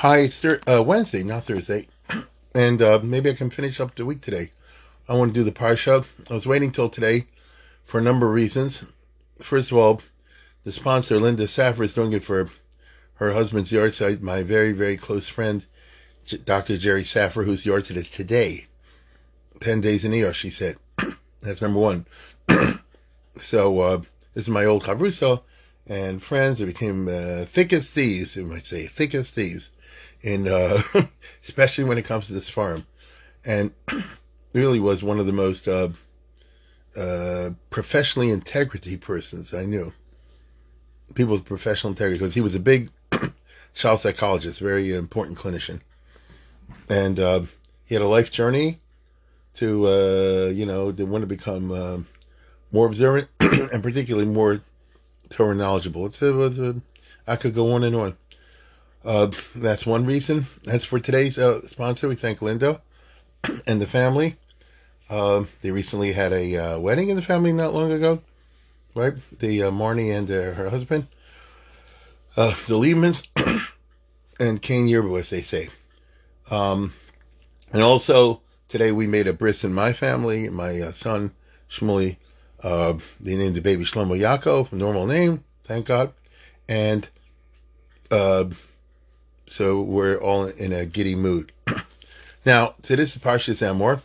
Hi, thir- uh, Wednesday, not Thursday, and uh, maybe I can finish up the week today. I want to do the parsha. I was waiting till today for a number of reasons. First of all, the sponsor, Linda Saffer, is doing it for her husband's yahrzeit. My very, very close friend, J- Dr. Jerry Saffer, whose yahrzeit is today. 10 days in ER, she said. That's number one. so, uh, this is my old Chavrusa and friends. It became uh, thick as thieves, you might say, thick as thieves in uh, especially when it comes to this farm, and really was one of the most uh, uh, professionally integrity persons I knew. People with professional integrity because he was a big child psychologist, very important clinician, and uh, he had a life journey to uh, you know to want to become uh, more observant and particularly more Torah knowledgeable. It was a, I could go on and on. Uh, that's one reason. That's for today's uh, sponsor. We thank Linda and the family. Uh, they recently had a uh, wedding in the family not long ago, right? The uh, Marnie and uh, her husband, the Liebmans, and Kane Yerbu, as they say. Um, and also today we made a bris in my family. My son Shmuley, they named the baby Shlomo Yaakov, normal name, thank God, and. So we're all in a giddy mood. now, to this Parshas Emor,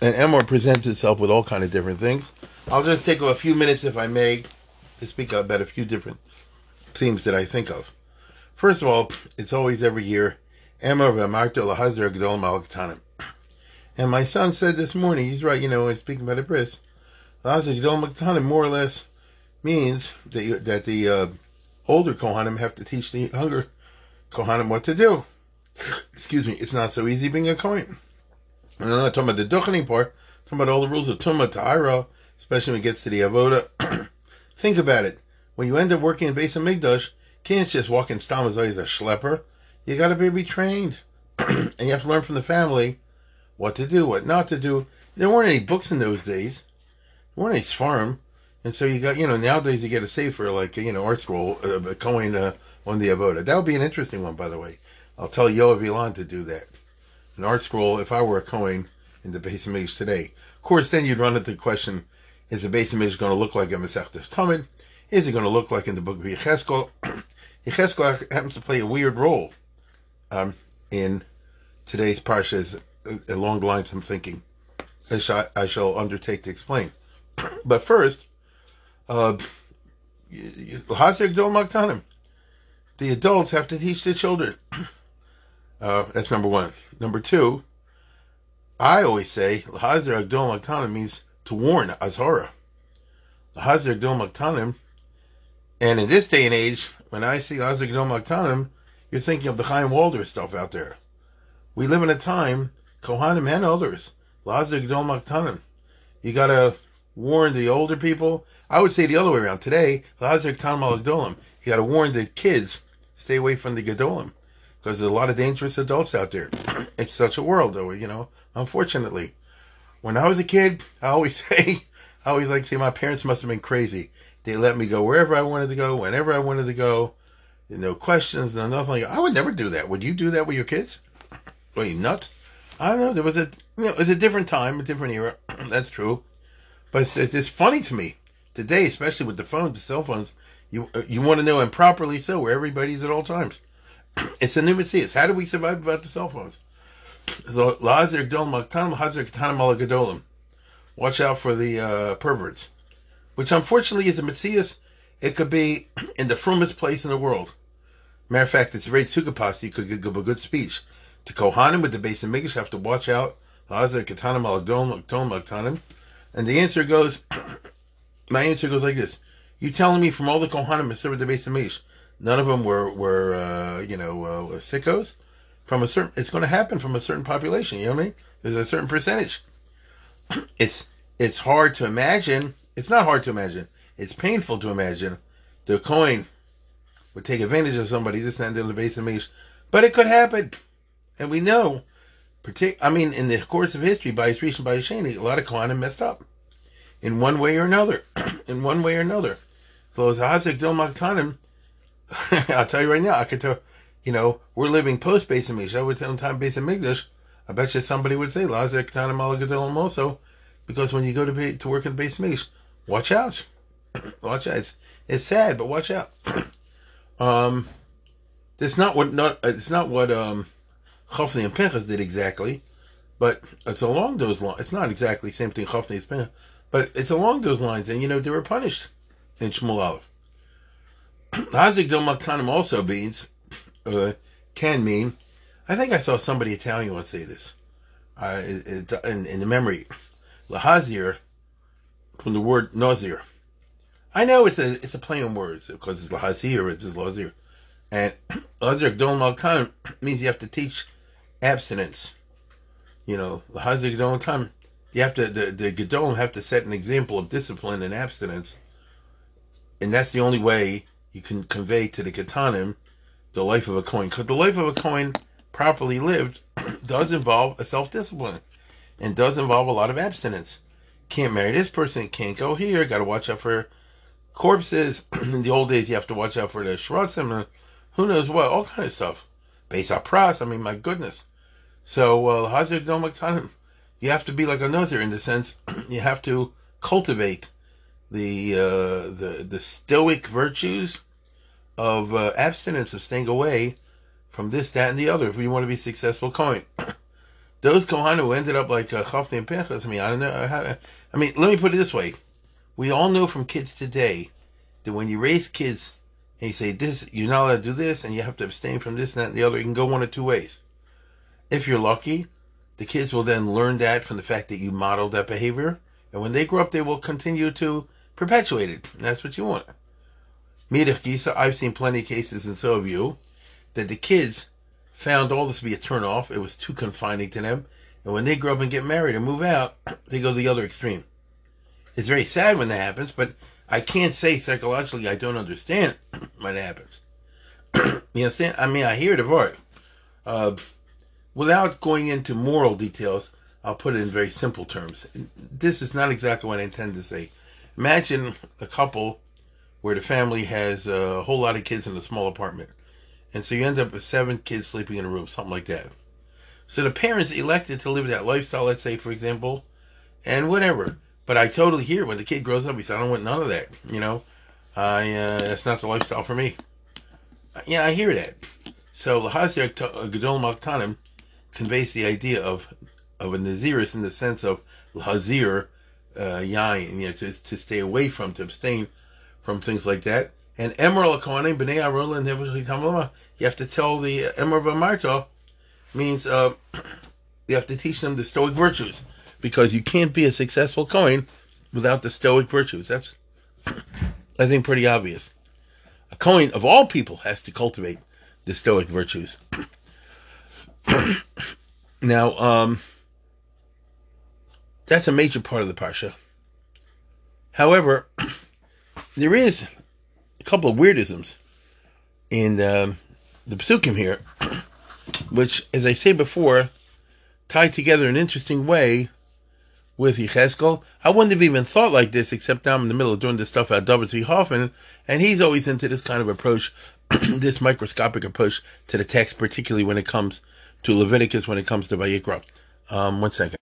and Emor presents itself with all kind of different things. I'll just take a few minutes, if I may, to speak about a few different themes that I think of. First of all, it's always every year, Emor v'amarto. And my son said this morning, he's right, you know, when speaking about a bris, lahazir gdol malaktanim more or less means that, you, that the uh, older Kohanim have to teach the younger Kohanim what to do. Excuse me, it's not so easy being a Kohen. And I'm not talking about the Duchening part, I'm talking about all the rules of Tumah, Ta'ira, especially when it gets to the Avoda. Think about it. When you end up working in Beis Hamikdash, can't just walk in Stamazai as a schlepper. You gotta be retrained. and you have to learn from the family what to do, what not to do. There weren't any books in those days. There weren't any farm. And so you got, you know, nowadays you get a safer, like, you know, ArtScroll, uh, Cohen, uh, on the Avoda. That would be an interesting one, by the way. I'll tell Yoav Ilan to do that. An art scroll, if I were a Cohen in the Beis Hamikdash today. Of course, then you'd run into the question, is the Beis Hamikdash going to look like a Masechtas Tamid? Is it going to look like in the book of Yecheskel? Yecheskel happens to play a weird role um, in today's Parsha, along the lines I'm thinking. I shall, I shall undertake to explain. but first, uh, Maktanim the adults have to teach the children. Uh, that's number one. Number two, I always say Lahazir Agdol Maktanim means to warn Azhara. Lahazir Agdol Maktanim, and in this day and age, when I see Lahazir Agdol Maktanim, you're thinking of the Chaim Walder stuff out there. We live in a time, Kohanim and others, Lahazir Agdol Maktanim. You gotta warn the older people. I would say the other way around. Today, Lahazir Agdol Agdolim. You gotta warn the kids stay away from the Gedolim because there's a lot of dangerous adults out there. it's such a world, though, you know, unfortunately. When I was a kid, I always say, I always like to say my parents must have been crazy. They let me go wherever I wanted to go, whenever I wanted to go. No questions, no nothing. I would never do that. Would you do that with your kids? Are you nuts? I don't know. There was a, you know, it was a different time, a different era. That's true. But it's, it's funny to me today, especially with the phones, the cell phones. You you want to know, and properly so, where everybody's at all times. It's a new Matthias. How do we survive without the cell phones? Watch out for the uh, perverts, which unfortunately is a Matthias. It could be in the frumest place in the world. Matter of fact, it's very tsukapas. You could give a good speech. To Kohanim with the Beis Hamikdash have to watch out. And the answer goes, my answer goes like this. You telling me from all the Kohanim Beis Hamikdash, none of them were were uh, you know uh, sickos? From a certain, it's going to happen from a certain population. You know what I mean? There's a certain percentage. It's it's hard to imagine. It's not hard to imagine. It's painful to imagine the coin would take advantage of somebody just not in the Beis Hamikdash, but it could happen, and we know. Partic- I mean, in the course of history, by his by Shani, a lot of Kohanim messed up in one way or another. in one way or another. So as Maktanim, I'll tell you right now, I could tell you know, we're living post Beis Hamikdash. I would tell time Beis Hamikdash. I bet you somebody would say Lazar Ketanim Malagadolim also, because when you go to be, to work in Hamikdash, watch out, watch out. It's it's sad, but watch out. um, that's not what not it's not what um Chofni and Pinchas did exactly, but it's along those lines. It's not exactly the same thing Chofni and Pinchas, but it's along those lines. And you know they were punished in Shmuel. Hazik Maktanim also means uh, can mean. I think I saw somebody Italian once say this. Uh, in, in the memory, lahazir from the word nazir. I know it's a it's a play on words because it's lahazir, it's just lazir, and gdol malkan means you have to teach abstinence. You know, lahazir malkan. You have to the the gedolim have to set an example of discipline and abstinence, and that's the only way you can convey to the katanim the life of a coin. Because the life of a coin, properly lived, does involve a self discipline and does involve a lot of abstinence. Can't marry this person, can't go here, got to watch out for corpses. In the old days, you have to watch out for the shrotzim, and who knows what, all kind of stuff. Base pras, I mean, my goodness. So, uh, Hazir Domaktanim, you have to be like a Nazir in the sense you have to cultivate the uh, the the stoic virtues of uh, abstinence of staying away from this, that, and the other if you want to be successful Kohen. Those Kohanim who ended up like uh, and Pinchas, I mean, I don't know. How, I mean, let me put it this way: we all know from kids today that when you raise kids and you say this, you're not allowed to do this, and you have to abstain from this, and that, and the other, you can go one of two ways. If you're lucky, the kids will then learn that from the fact that you modeled that behavior, and when they grow up, they will continue to perpetuate it. And that's what you want. Midach Gisa, I've seen plenty of cases, and so have you, that the kids found all this to be a turn off. It was too confining to them. And when they grow up and get married and move out, they go to the other extreme. It's very sad when that happens, but I can't say psychologically I don't understand when it happens. you understand? I mean, I hear the word. Uh, without going into moral details, I'll put it in very simple terms. This is not exactly what I intend to say. Imagine a couple where the family has a whole lot of kids in a small apartment. And so you end up with seven kids sleeping in a room, something like that. So the parents elected to live that lifestyle, let's say, for example, and whatever. But I totally hear when the kid grows up, he says, I don't want none of that. You know, I, uh, that's not the lifestyle for me. Yeah, I hear that. So Lahazir Gadol Maktanim conveys the idea of of a Naziris in the sense of Lahazir uh, Yain, you know, to, to stay away from, to abstain from things like that. And Emerald Kohanim Bnei Arul and you have to tell the Emer Marto means uh, you have to teach them the Stoic virtues because you can't be a successful Kohen without the Stoic virtues. That's I think pretty obvious. A Kohen of all people has to cultivate the Stoic virtues. now, um, that's a major part of the parsha. However, there is a couple of weirdisms in um, the psukim here, which, as I say before, tie together in an interesting way with Yecheskel. I wouldn't have even thought like this, except now I'm in the middle of doing this stuff at David T. Hoffman, and he's always into this kind of approach, this microscopic approach to the text, particularly when it comes to Leviticus, when it comes to Vayikra. Um, one second.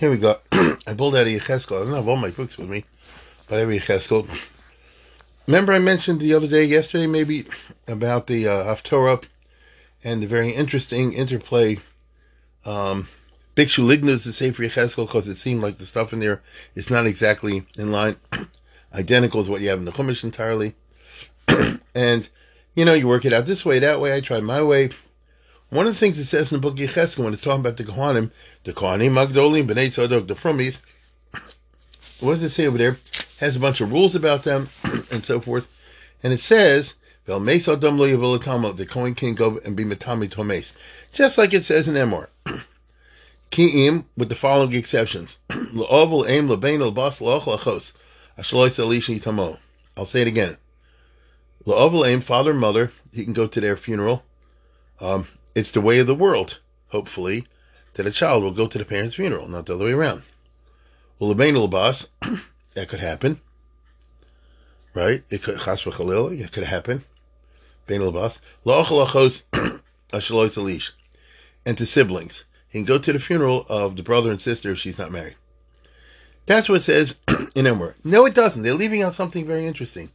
Here we go. I pulled out a Yecheskel. I don't have all my books with me by Rabbi Cheskel. Remember, I mentioned the other day, yesterday maybe, about the uh, Haftorah and the very interesting interplay. Um, Bikshu Lignus say for Yecheskel because it seemed like the stuff in there is not exactly in line, identical to what you have in the Chumash entirely. and, you know, you work it out this way, that way. I tried my way. One of the things it says in the book Yecheskel when it's talking about the Kohanim, the Kohanim Magdolim, B'nai Tzadok, the Frumis, what does it say over there? has a bunch of rules about them and so forth. And it says, the coin can go and be metami tomes. Just like it says in Emor. Ki'im, with the following exceptions. I'll say it again. La'ovel aim, father and mother, he can go to their funeral. Um, it's the way of the world, hopefully, that a child will go to the parent's funeral, not the other way around. Well, the boss, That could happen. Right? It could, chas it could happen. achos ashalois alish, and to siblings. He can go to the funeral of the brother and sister if she's not married. That's what it says in Emor. No, it doesn't. They're leaving out something very interesting.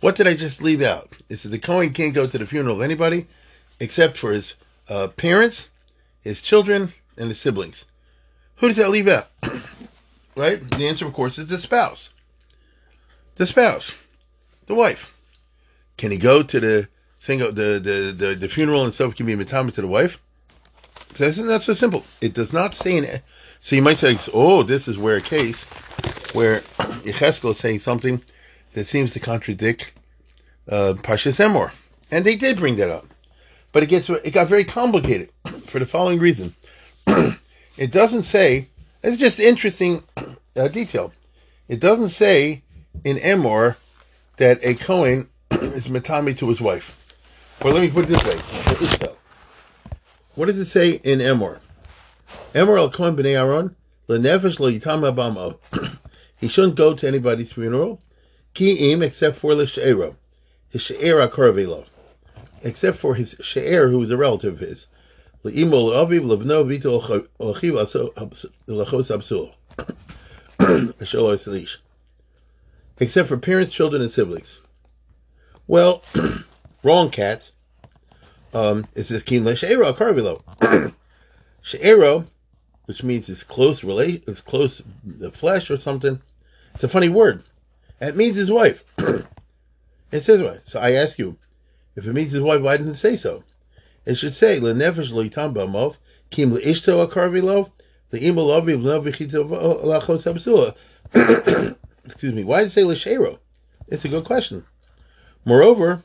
What did I just leave out? It said the Kohen can't go to the funeral of anybody except for his uh, parents, his children, and his siblings. Who does that leave out? right? The answer, of course, is the spouse. The spouse, the wife. Can he go to the single the the the, the funeral and stuff? Can be matama to the wife? So that's not so simple. It does not say in. So you might say, "Oh, this is where a case where Yecheskel is saying something that seems to contradict uh, Pashas Emor," and they did bring that up, but it gets it got very complicated for the following reason. it doesn't say. It's just interesting uh, detail. It doesn't say in Emor that a Cohen is matami to his wife. Or let me put it this way: What does it say in Emor? Emor al Cohen b'nei Aaron lenefesh lo yitama bamo. He shouldn't go to anybody's funeral. Ki im except for the she'ero, his she'era koravelo, except for his she'er who is a relative of his. Except for parents, children, and siblings. Well, wrong, cats. Um, it says kin she'ero koravelo. She'ero, which means it's close relation, it's close the flesh or something. It's a funny word. It means his wife. it says what? So I ask you, if it means his wife, why didn't it say so? It should say lenefesh lo yitam b'amov kim leishto akarvi lo le'ima lovi v'levichito lachos absula. Excuse me. Why did it say l'shero? It's a good question. Moreover,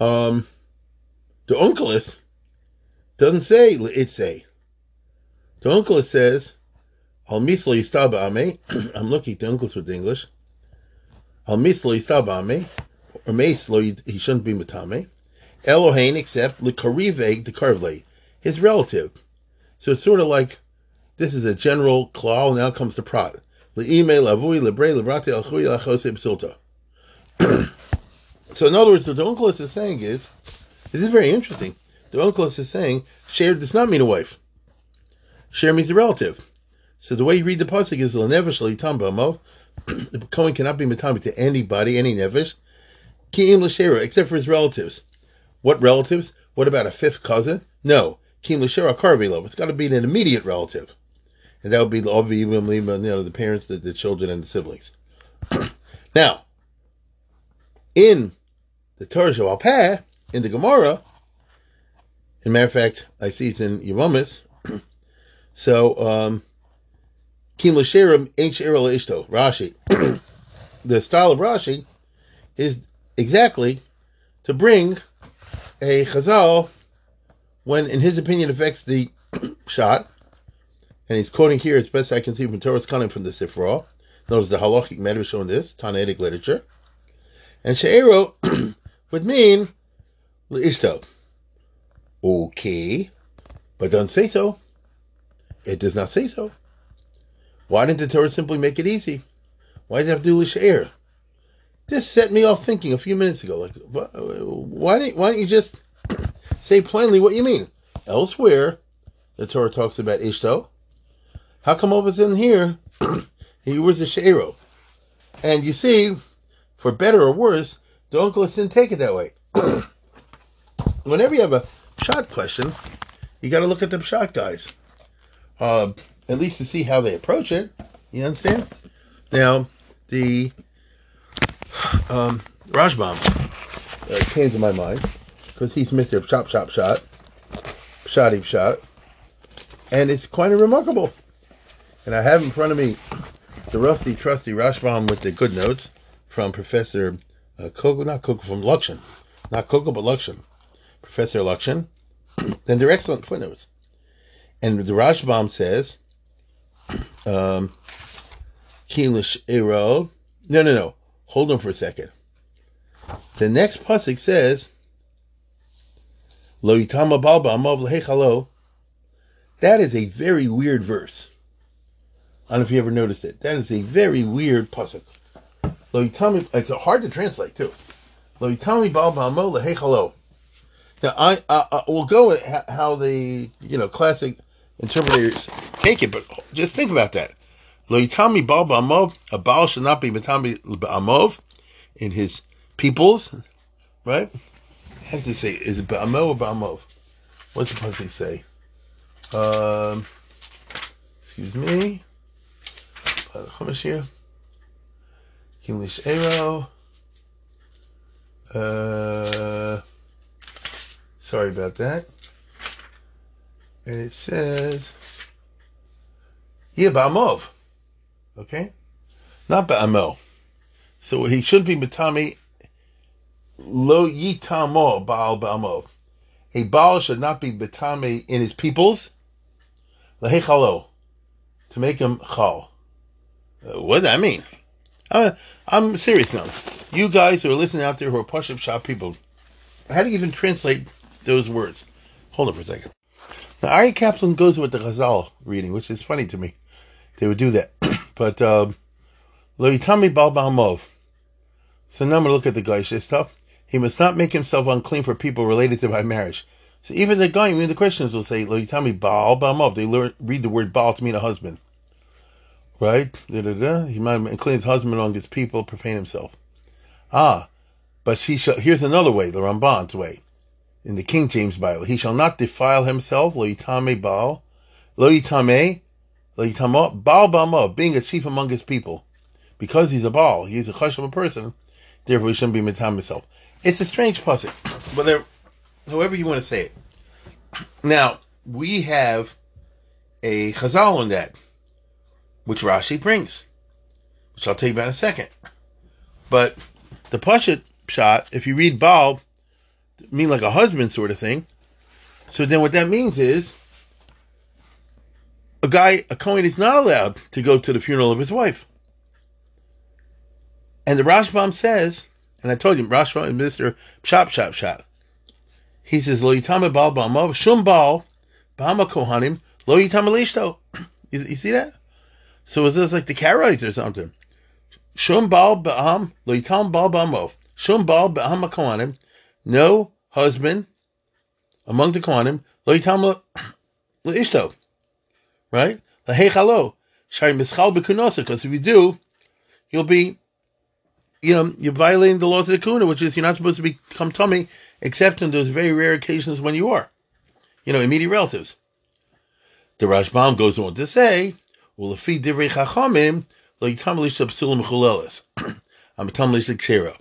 um, the onkelos doesn't say say. The onkelos says Al mislo yistaba ame. I'm looking at the Onkelos with English. Al mislo yistaba ame. Or meslo, he shouldn't be matame. Elohain except likarive the karvle, his relative. So it's sort of like this is a general klal. Now comes the prat. Lebrate. So in other words, what the Onkelos is saying is, this is very interesting. The Onkelos is saying, share does not mean a wife. Share means a relative. So the way you read the pasuk is lenevish tamba The Kohen cannot be matami to anybody, any nevish, ki'im l'shera, except for his relatives. What relatives? What about a fifth cousin? No, ki'im l'shera karvilov. It's got to be an immediate relative, and that would be the you know, the parents, the, the children, and the siblings. now, in the Torah Shabbat in the Gemara, as a matter of fact, I see it's in Yavamis. so, Kim Lashirim H. Ishto, Rashi. the style of Rashi is exactly to bring a chazal when, in his opinion, affects the shot. And he's quoting here, as best I can see from Torah's coming from the Sifra. Notice the halachic medrash on this, Tanaitic literature. And She'ero would mean Ishto. Okay, but doesn't say so. It does not say so. Why didn't the Torah simply make it easy? Why does it have to do share? This set me off thinking a few minutes ago. Like, why don't why don't you just say plainly what you mean? Elsewhere, the Torah talks about Ishto. How come over in here he was a shero? And you see, for better or worse, the Onkelos didn't take it that way. Whenever you have a shot question, you got to look at the shot guys. Uh, at least to see how they approach it. You understand? Now, the um, Rashbam uh, came to my mind because he's Mr. Shop, Shop, Shot, Shotty Shot, and it's quite remarkable. And I have in front of me the rusty, trusty Rashbam with the good notes from Professor uh, not Coco, from Lockshin. Not Coco, but Lockshin. Professor Lockshin. and they're excellent footnotes. And the Rashbam says um, Kilish Ero. No, no, no. Hold on for a second. The next pasuk says, Lo yitama balba amav lehechalo. That is a very weird verse. I don't know if you ever noticed it. That is a very weird pasuk. Lo yitama. It's hard to translate too. Lo yitami bal ba'amo lehechalo. Now I, I, I will go with how the you know classic interpreters take it, but just think about that. Lo yitami bal ba'amov. A baal should not be mitami ba'amov in his peoples, right? How does it say? Is it ba'amo or ba'amov? What's the pasuk say? Um, excuse me. Chumash here. English arrow. Uh, sorry about that. And it says, yeah, ba'amov. Okay? Not ba'amo. So he shouldn't be matami lo yitamo baal ba'amov. A Baal should not be betame in his peoples. Lahechalo. To make him chal. Uh, what does that mean? Uh, I'm serious now. You guys who are listening out there who are push-up shop people, how do you even translate those words? Hold on for a second. Now, Ari Kaplan goes with the Chazal reading, which is funny to me. They would do that. But, um, Lo Yitami Bal Ba'amov. So now I'm going to look at the Geisha stuff. He must not make himself unclean for people related to by marriage. So even the guy, even the Christians will say, Lo Yitami Baal Ba'amov. They learn, read the word Baal to mean a husband. Right? Da, da, da. He might include his husband among his people, profane himself. Ah, but he shall, here's another way, the Ramban's way. In the King James Bible, he shall not defile himself, lo yitame Baal, lo yitame, lo yitamo, Baal Ba'amo, being a chief among his people. Because he's a Baal, he's a chush of a person, therefore he shouldn't be mitam himself. It's a strange puzzle, but however you want to say it. Now, we have a chazal on that which Rashi brings, which I'll tell you about in a second. But the Pashat shot, if you read Baal, mean like a husband sort of thing. So then what that means is a guy, a Kohen is not allowed to go to the funeral of his wife. And the Rashbam says, and I told you, Rashbam is Mr. Shop Shop Shop. He says, Lo yitama bal ba'amav, shum bal, ba'ama kohanim, lo yitama lishto. You, you see that? So is this like the Karaites or something? Shum bal ba'am, lo yitam bal ba'amov. Shum bal ba'am kohanim. No husband among the kohanim, lo yitam ishto. Right? Mischal b'kunosa. Because if you do, you'll be, you know, you're violating the laws of the kuna, which is you're not supposed to become tummy except on those very rare occasions when you are. You know, immediate relatives. The Rashbam goes on to say, he divrei chachamim, lo yitam lisha chulelis. I'm a tam lisha kshera,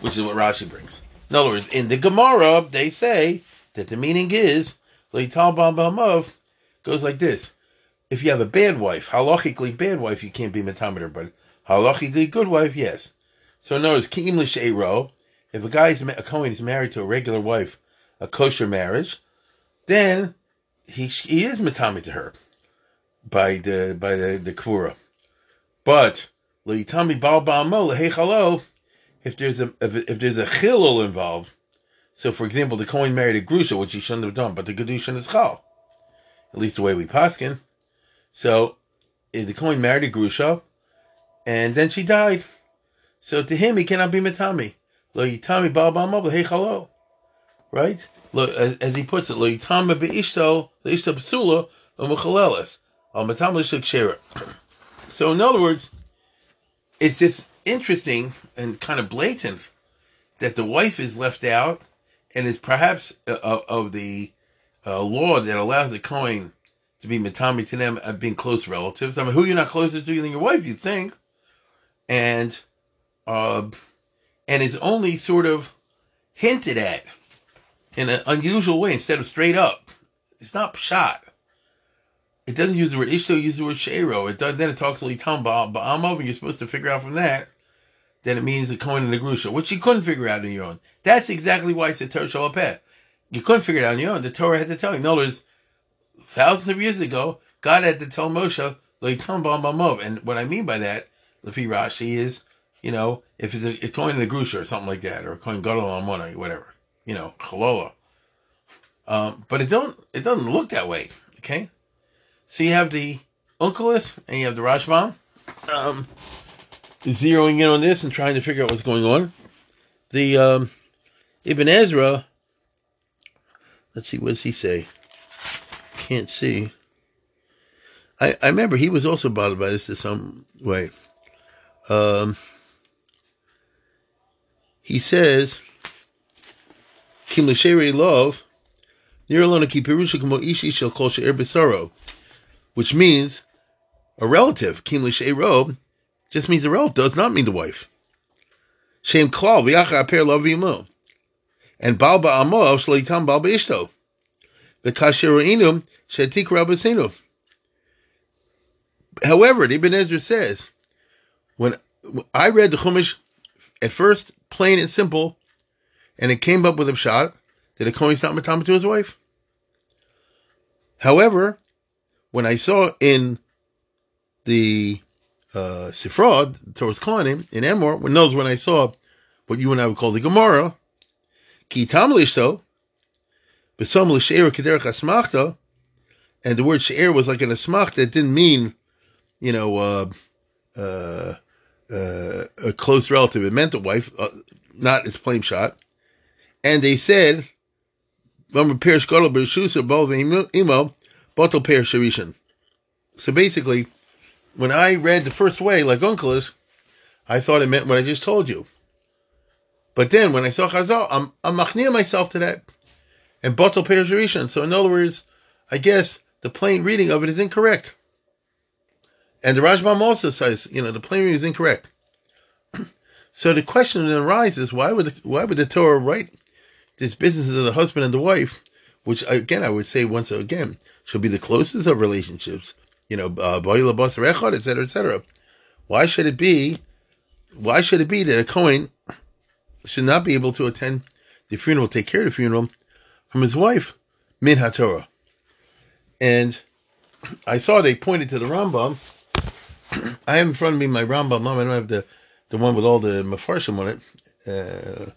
which is what Rashi brings. In other words, in the Gemara, they say that the meaning is, lo yitam ba'amav, goes like this. If you have a bad wife, halachically bad wife, you can't be metameter, but halachically good wife, yes. So notice, ki'im l'she'ero, if a guy is a Kohen is married to a regular wife, a kosher marriage, then he he is matami to her by the by the the kvura. But leitami bal ba'amo lehechalo, if there's a if, if there's a chilul involved, so for example, the Kohen married a grusha, which he shouldn't have done, but the gedushin is chal, at least the way we paskin. So the Kohen married a grusha, and then she died. So to him, he cannot be matami. Lo yitami bal ba'amo lehechalo, right? As, as he puts it, lo yitami beishto leishto psula umechaleles. So in other words, it's just interesting and kind of blatant that the wife is left out and is perhaps uh, of the uh, law that allows the Kohen to be matami to them and being close relatives. I mean, who you're not closer to than your wife, you think, and uh, and is only sort of hinted at in an unusual way instead of straight up. It's not shot. It doesn't use the word ishto, it uses the word shero. It does, then it talks litam ba'amov, and you're supposed to figure out from that that it means a coin and a grusha, which you couldn't figure out on your own. That's exactly why it's a Torah Shalapeh. You couldn't figure it out on your own. The Torah had to tell you. In other words, thousands of years ago, God had to tell Moshe. And what I mean by that, Lefi Rashi, is, you know, if it's a, a coin and a grusha or something like that, or a coin gadol whatever, you know, chalola. Um, but it don't, it doesn't look that way, okay? So you have the Onkelos and you have the Rashbam um, zeroing in on this and trying to figure out what's going on. the um, Ibn Ezra. Let's see, what does he say? Can't see. I, I remember he was also bothered by this in some way. Um, he says, Kim love, which means a relative. Kim robe just means a relative, does not mean the wife. Shem klal v'yachar aper lo And balba amo shloitam balba ishto. V'kasher inum shetik rabasinu. However, the Ibn Ezra says, when I read the Chumash at first, plain and simple, and it came up with a shot that a Kohen's not matama to his wife. However, when I saw in the uh, Sifrod, Toras Kohanim, in Emor, when knows when I saw what you and I would call the Gemara, Ki tam lishto, besam l'she'er kederech asmachta, and the word she'er was like an asmach that didn't mean, you know, uh, uh, uh, a close relative. It meant a wife, uh, not its plain shot. And they said, so basically, when I read the first way, like Uncle's, I thought it meant what I just told you. But then when I saw Chazal, I'm, I'm machnia myself to that. And Batal Perisharishan. So in other words, I guess the plain reading of it is incorrect. And the Rashbam also says, you know, the plain reading is incorrect. so the question then arises, why would the, why would the Torah write this business of the husband and the wife, which again I would say once again should be the closest of relationships, you know, uh, etc., etc. Why should it be? Why should it be that a Kohen should not be able to attend the funeral, take care of the funeral from his wife, min haTorah? And I saw they pointed to the Rambam. I have in front of me my Rambam. I don't have the the one with all the mafarshim on it. Uh,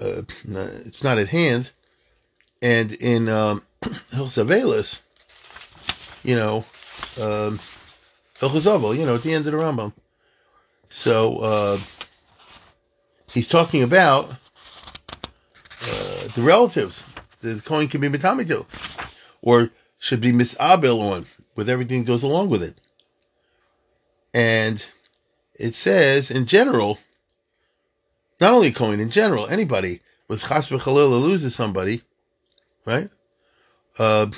uh, it's not at hand. And in um, you know, um, you know, at the end of the Rambam. So uh, he's talking about uh, the relatives the coin can be mitami to, or should be misabel on, with everything that goes along with it. And it says, in general, not only a Kohen, in general, anybody with chas v'chalil loses somebody, right? Uh,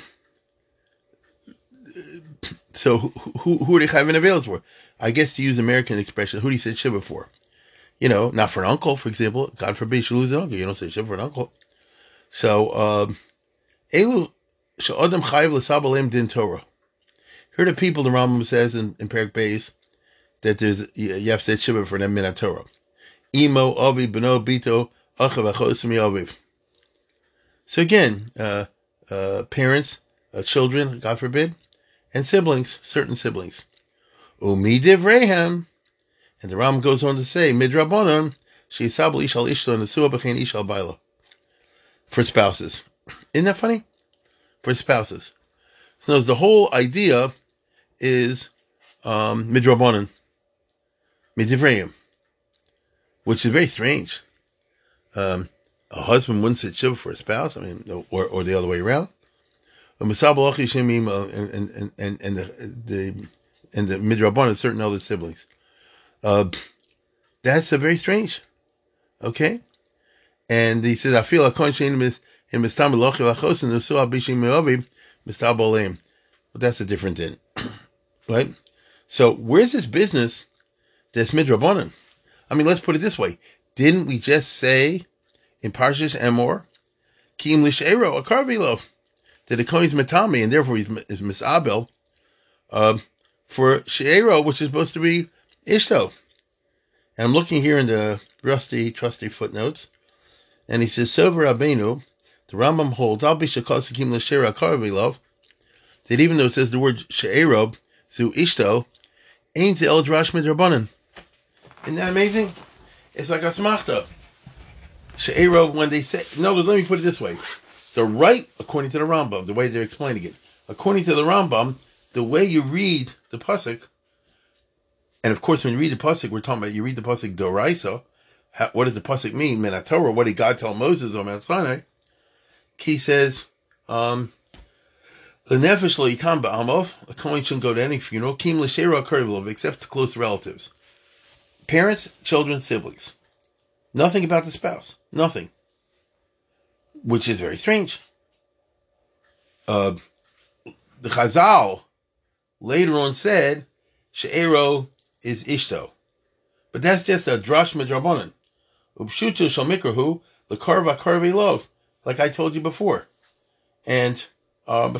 so who who are they having avails for? I guess to use American expression, who do you say shiva for? You know, not for an uncle, for example. God forbid you lose an uncle. You don't say shiva for an uncle. So, um, elu she'odem chayiv l'sabalim din Torah. Here the people the Rambam says in, in Perak Beis that there's have shiva for them in Torah. Imo, Avi, Beno, Bito, Achav, Achosimi, Aviv. So again, uh, uh, parents, uh, children, God forbid, and siblings, certain siblings. Umi divrehem. And the Ram goes on to say, Midrabonon, Shisabli Ishal Ishto, Nesua Bechain Ishal Baila. For spouses. Isn't that funny? For spouses. So the whole idea is um, Midrabonon. Midivrehim which is very strange. Um, a husband wouldn't sit shiva for a spouse. I mean, or, or the other way around. And and and and the and the midrabban and certain other siblings. Uh, that's a very strange. Okay, and he says, "I feel a conscience in mistam lochi lachos and usu abishim meovi mistab But that's a different thing, right? So where's this business that's midrabanan? I mean, let's put it this way. Didn't we just say in Parshas Emor, Kim Lishero, a Karvilov, that the Kohen's Matami, and therefore he's, Misabel, uh, for Sheero, which is supposed to be Ishto. And I'm looking here in the rusty, trusty footnotes, and he says, Sover Abenu, the Rambam holds, Al Bishakosikim Lishera Karvilov, that even though it says the word Sheero, Zu Ishto, ain't the El Drash Midrabanan. Isn't that amazing? It's like a smachta. She'ero, when they say, no, let me put it this way. The right, according to the Rambam, the way they're explaining it, according to the Rambam, the way you read the pasuk, and of course, when you read the pasuk, we're talking about you read the pasuk doraisa, what does the pasuk mean? Torah. What did God tell Moses on Mount Sinai? He says, um, the nefesh lo yitam ba'amov. A kohen shouldn't go to any funeral. Kim l'shera karivlov, except to close relatives, parents, children, siblings. Nothing about the spouse. Nothing. Which is very strange. Uh, the Chazal later on said, She'ero is Ishto. But that's just a drash midrabanan. Upshutu shal mikrahu, the karva karvi love, like I told you before. And, uh,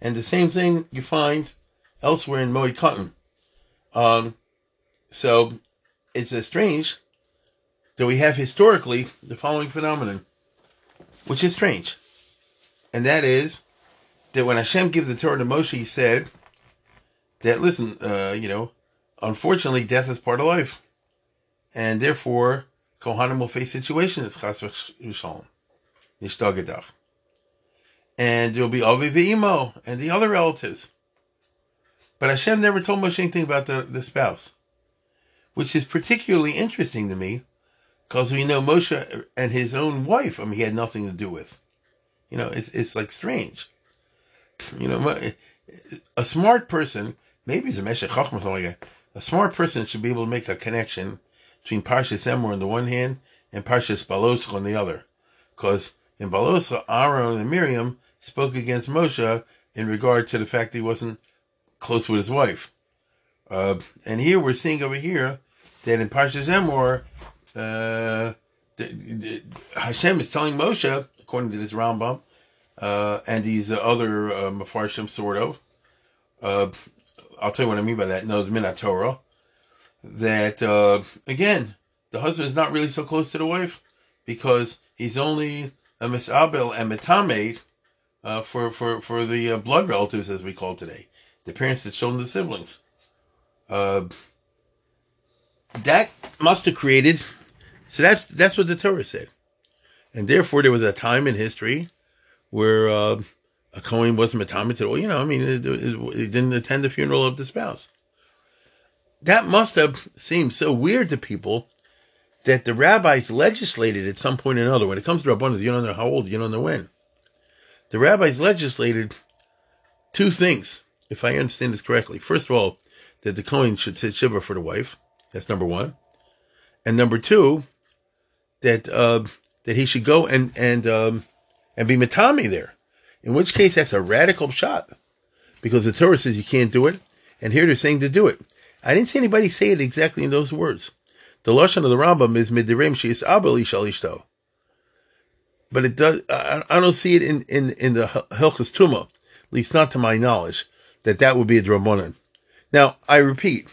and the same thing you find elsewhere in Moed Katan. Um, so it's a strange that we have historically the following phenomenon, which is strange. And that is that when Hashem gave the Torah to Moshe, he said that, listen, uh, you know, unfortunately, death is part of life. And therefore, Kohanim will face situations, chas v'shalom, nishtagedach. And there will be Avi v'imo and the other relatives. But Hashem never told Moshe anything about the, the spouse, which is particularly interesting to me because we know Moshe and his own wife, I mean, he had nothing to do with. You know, it's, it's like strange. You know, a smart person, maybe he's a Meshech Chachma, something like that. A smart person should be able to make a connection between Parshas Emor on the one hand and Parshas Baloscha on the other. Because in Baloscha, Aaron and Miriam spoke against Moshe in regard to the fact that he wasn't close with his wife. Uh, and here we're seeing over here that in Parshas Emor, uh, Hashem is telling Moshe, according to this Rambam, uh, and these other uh, Mefarshim, sort of. Uh, I'll tell you what I mean by that. Knows Torah. That uh, again, the husband is not really so close to the wife because he's only a misabel and metamed uh, for for for the uh, blood relatives, as we call today, the parents, the children, the siblings. Uh, that must have created. So that's that's what the Torah said, and therefore there was a time in history where uh, a Kohen wasn't Matama to You know, I mean, it, it, it didn't attend the funeral of the spouse. That must have seemed so weird to people that the rabbis legislated at some point or another. When it comes to Rabbanas, you don't know how old, you don't know when. The rabbis legislated two things, if I understand this correctly. First of all, that the Kohen should sit Shiva for the wife. That's number one. And number two, that uh, that he should go and and um, and be Matami there. In which case, that's a radical shot because the Torah says you can't do it, and here they're saying to do it. I didn't see anybody say it exactly in those words. The lashon of the Rambam is midirem sheis abel ishalishto, but it does. I, I, don't see it in in in the Hilchas Tuma, at least not to my knowledge, that that would be a dramonin. Now I repeat,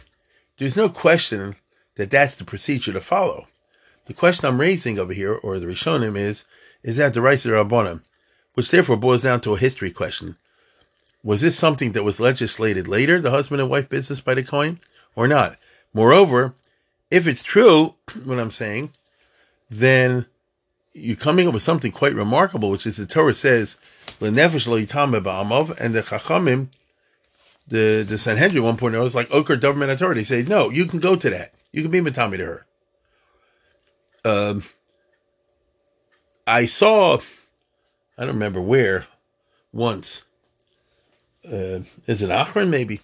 there's no question that that's the procedure to follow. The question I'm raising over here, or the Rishonim, is is that the rights of the Rabbanim, which therefore boils down to a history question. Was this something that was legislated later, the husband and wife business by the Kohen, or not? Moreover, if it's true, what I'm saying, then you're coming up with something quite remarkable, which is the Torah says, "Lenefesh lo ba'amav," and the Chachamim, the the Sanhedrin, one point, I was like Oker government authority. They say, "No, you can go to that. You can be matami to her." Um, I saw, I don't remember where, once. Uh, is it Akron? Maybe.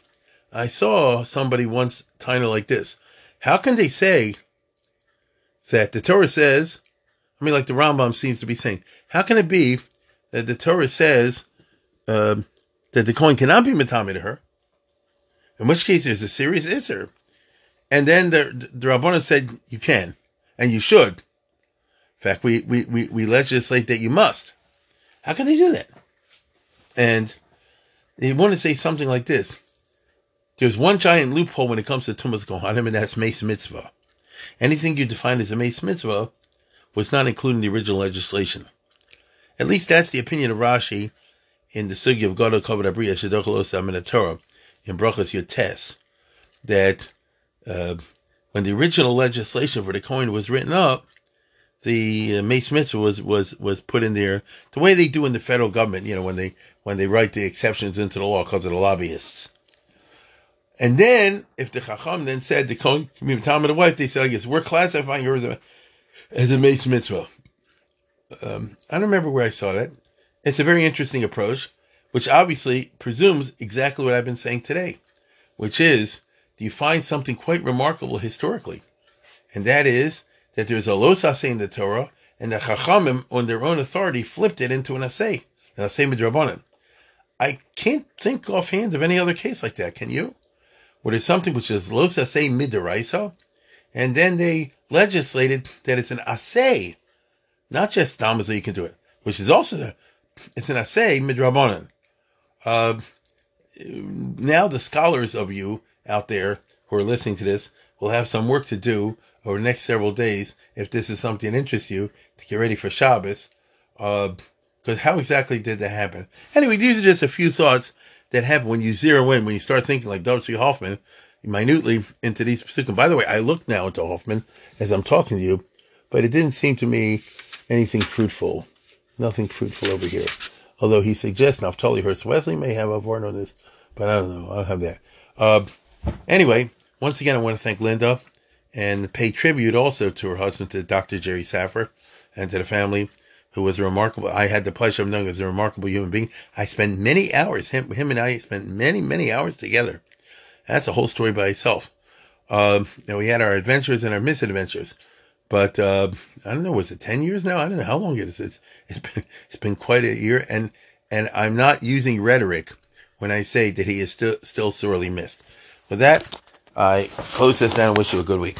I saw somebody once kind of like this. How can they say that the Torah says, I mean, like the Rambam seems to be saying, how can it be that the Torah says uh, that the coin cannot be matami to her? In which case, there's a serious isser. And then the, the Rabbanah said, you can, and you should. In fact, we, we, we, we legislate that you must. How can they do that? And they want to say something like this. There's one giant loophole when it comes to Tumas Kohanim, and that's Mace Mitzvah. Anything you define as a Mace Mitzvah was not included in the original legislation. At least that's the opinion of Rashi in the Sugi of Gadol Kavod Abriya Shedochalos Torah in Brachas Yotes, that uh, when the original legislation for the coin was written up, the uh, Mace Mitzvah was, was, was put in there the way they do in the federal government, you know, when they, when they write the exceptions into the law because of the lobbyists. And then, if the Chacham then said the Kohen Tom of the wife, they said, I guess we're classifying yours as a, as a Mace Mitzvah. Um, I don't remember where I saw that. It's a very interesting approach, which obviously presumes exactly what I've been saying today, which is, do you find something quite remarkable historically? And that is that there's a los asay in the Torah, and the Chachamim, on their own authority, flipped it into an asay, an asay midrabanan. I can't think offhand of any other case like that. Can you? Where there's something which is los asay midaraisa, and then they legislated that it's an asay, not just damaza you can do it, which is also the, it's an asay midrabanan. Uh, now the scholars of you out there who are listening to this will have some work to do over the next several days if this is something that interests you to get ready for Shabbos. Uh, because how exactly did that happen? Anyway, these are just a few thoughts that happen when you zero in, when you start thinking like W. Hoffman minutely into these psukim. By the way, I look now into Hoffman as I'm talking to you, but it didn't seem to me anything fruitful. Nothing fruitful over here. Although he suggests Naftali Herz Wessely may have a word on this, but I don't know. I'll have that. Uh, anyway, once again, I want to thank Linda and pay tribute also to her husband, to Dr. Jerry Saffer, and to the family who was remarkable. I had the pleasure of knowing as a remarkable human being. I spent many hours, him, him and I spent many, many hours together. That's a whole story by itself. Um, and we had our adventures and our misadventures. But uh, I don't know, was it ten years now? I don't know how long it is. It's it's been it's been quite a year, and and I'm not using rhetoric when I say that he is still still sorely missed. With that, I close this down. Wish you a good week.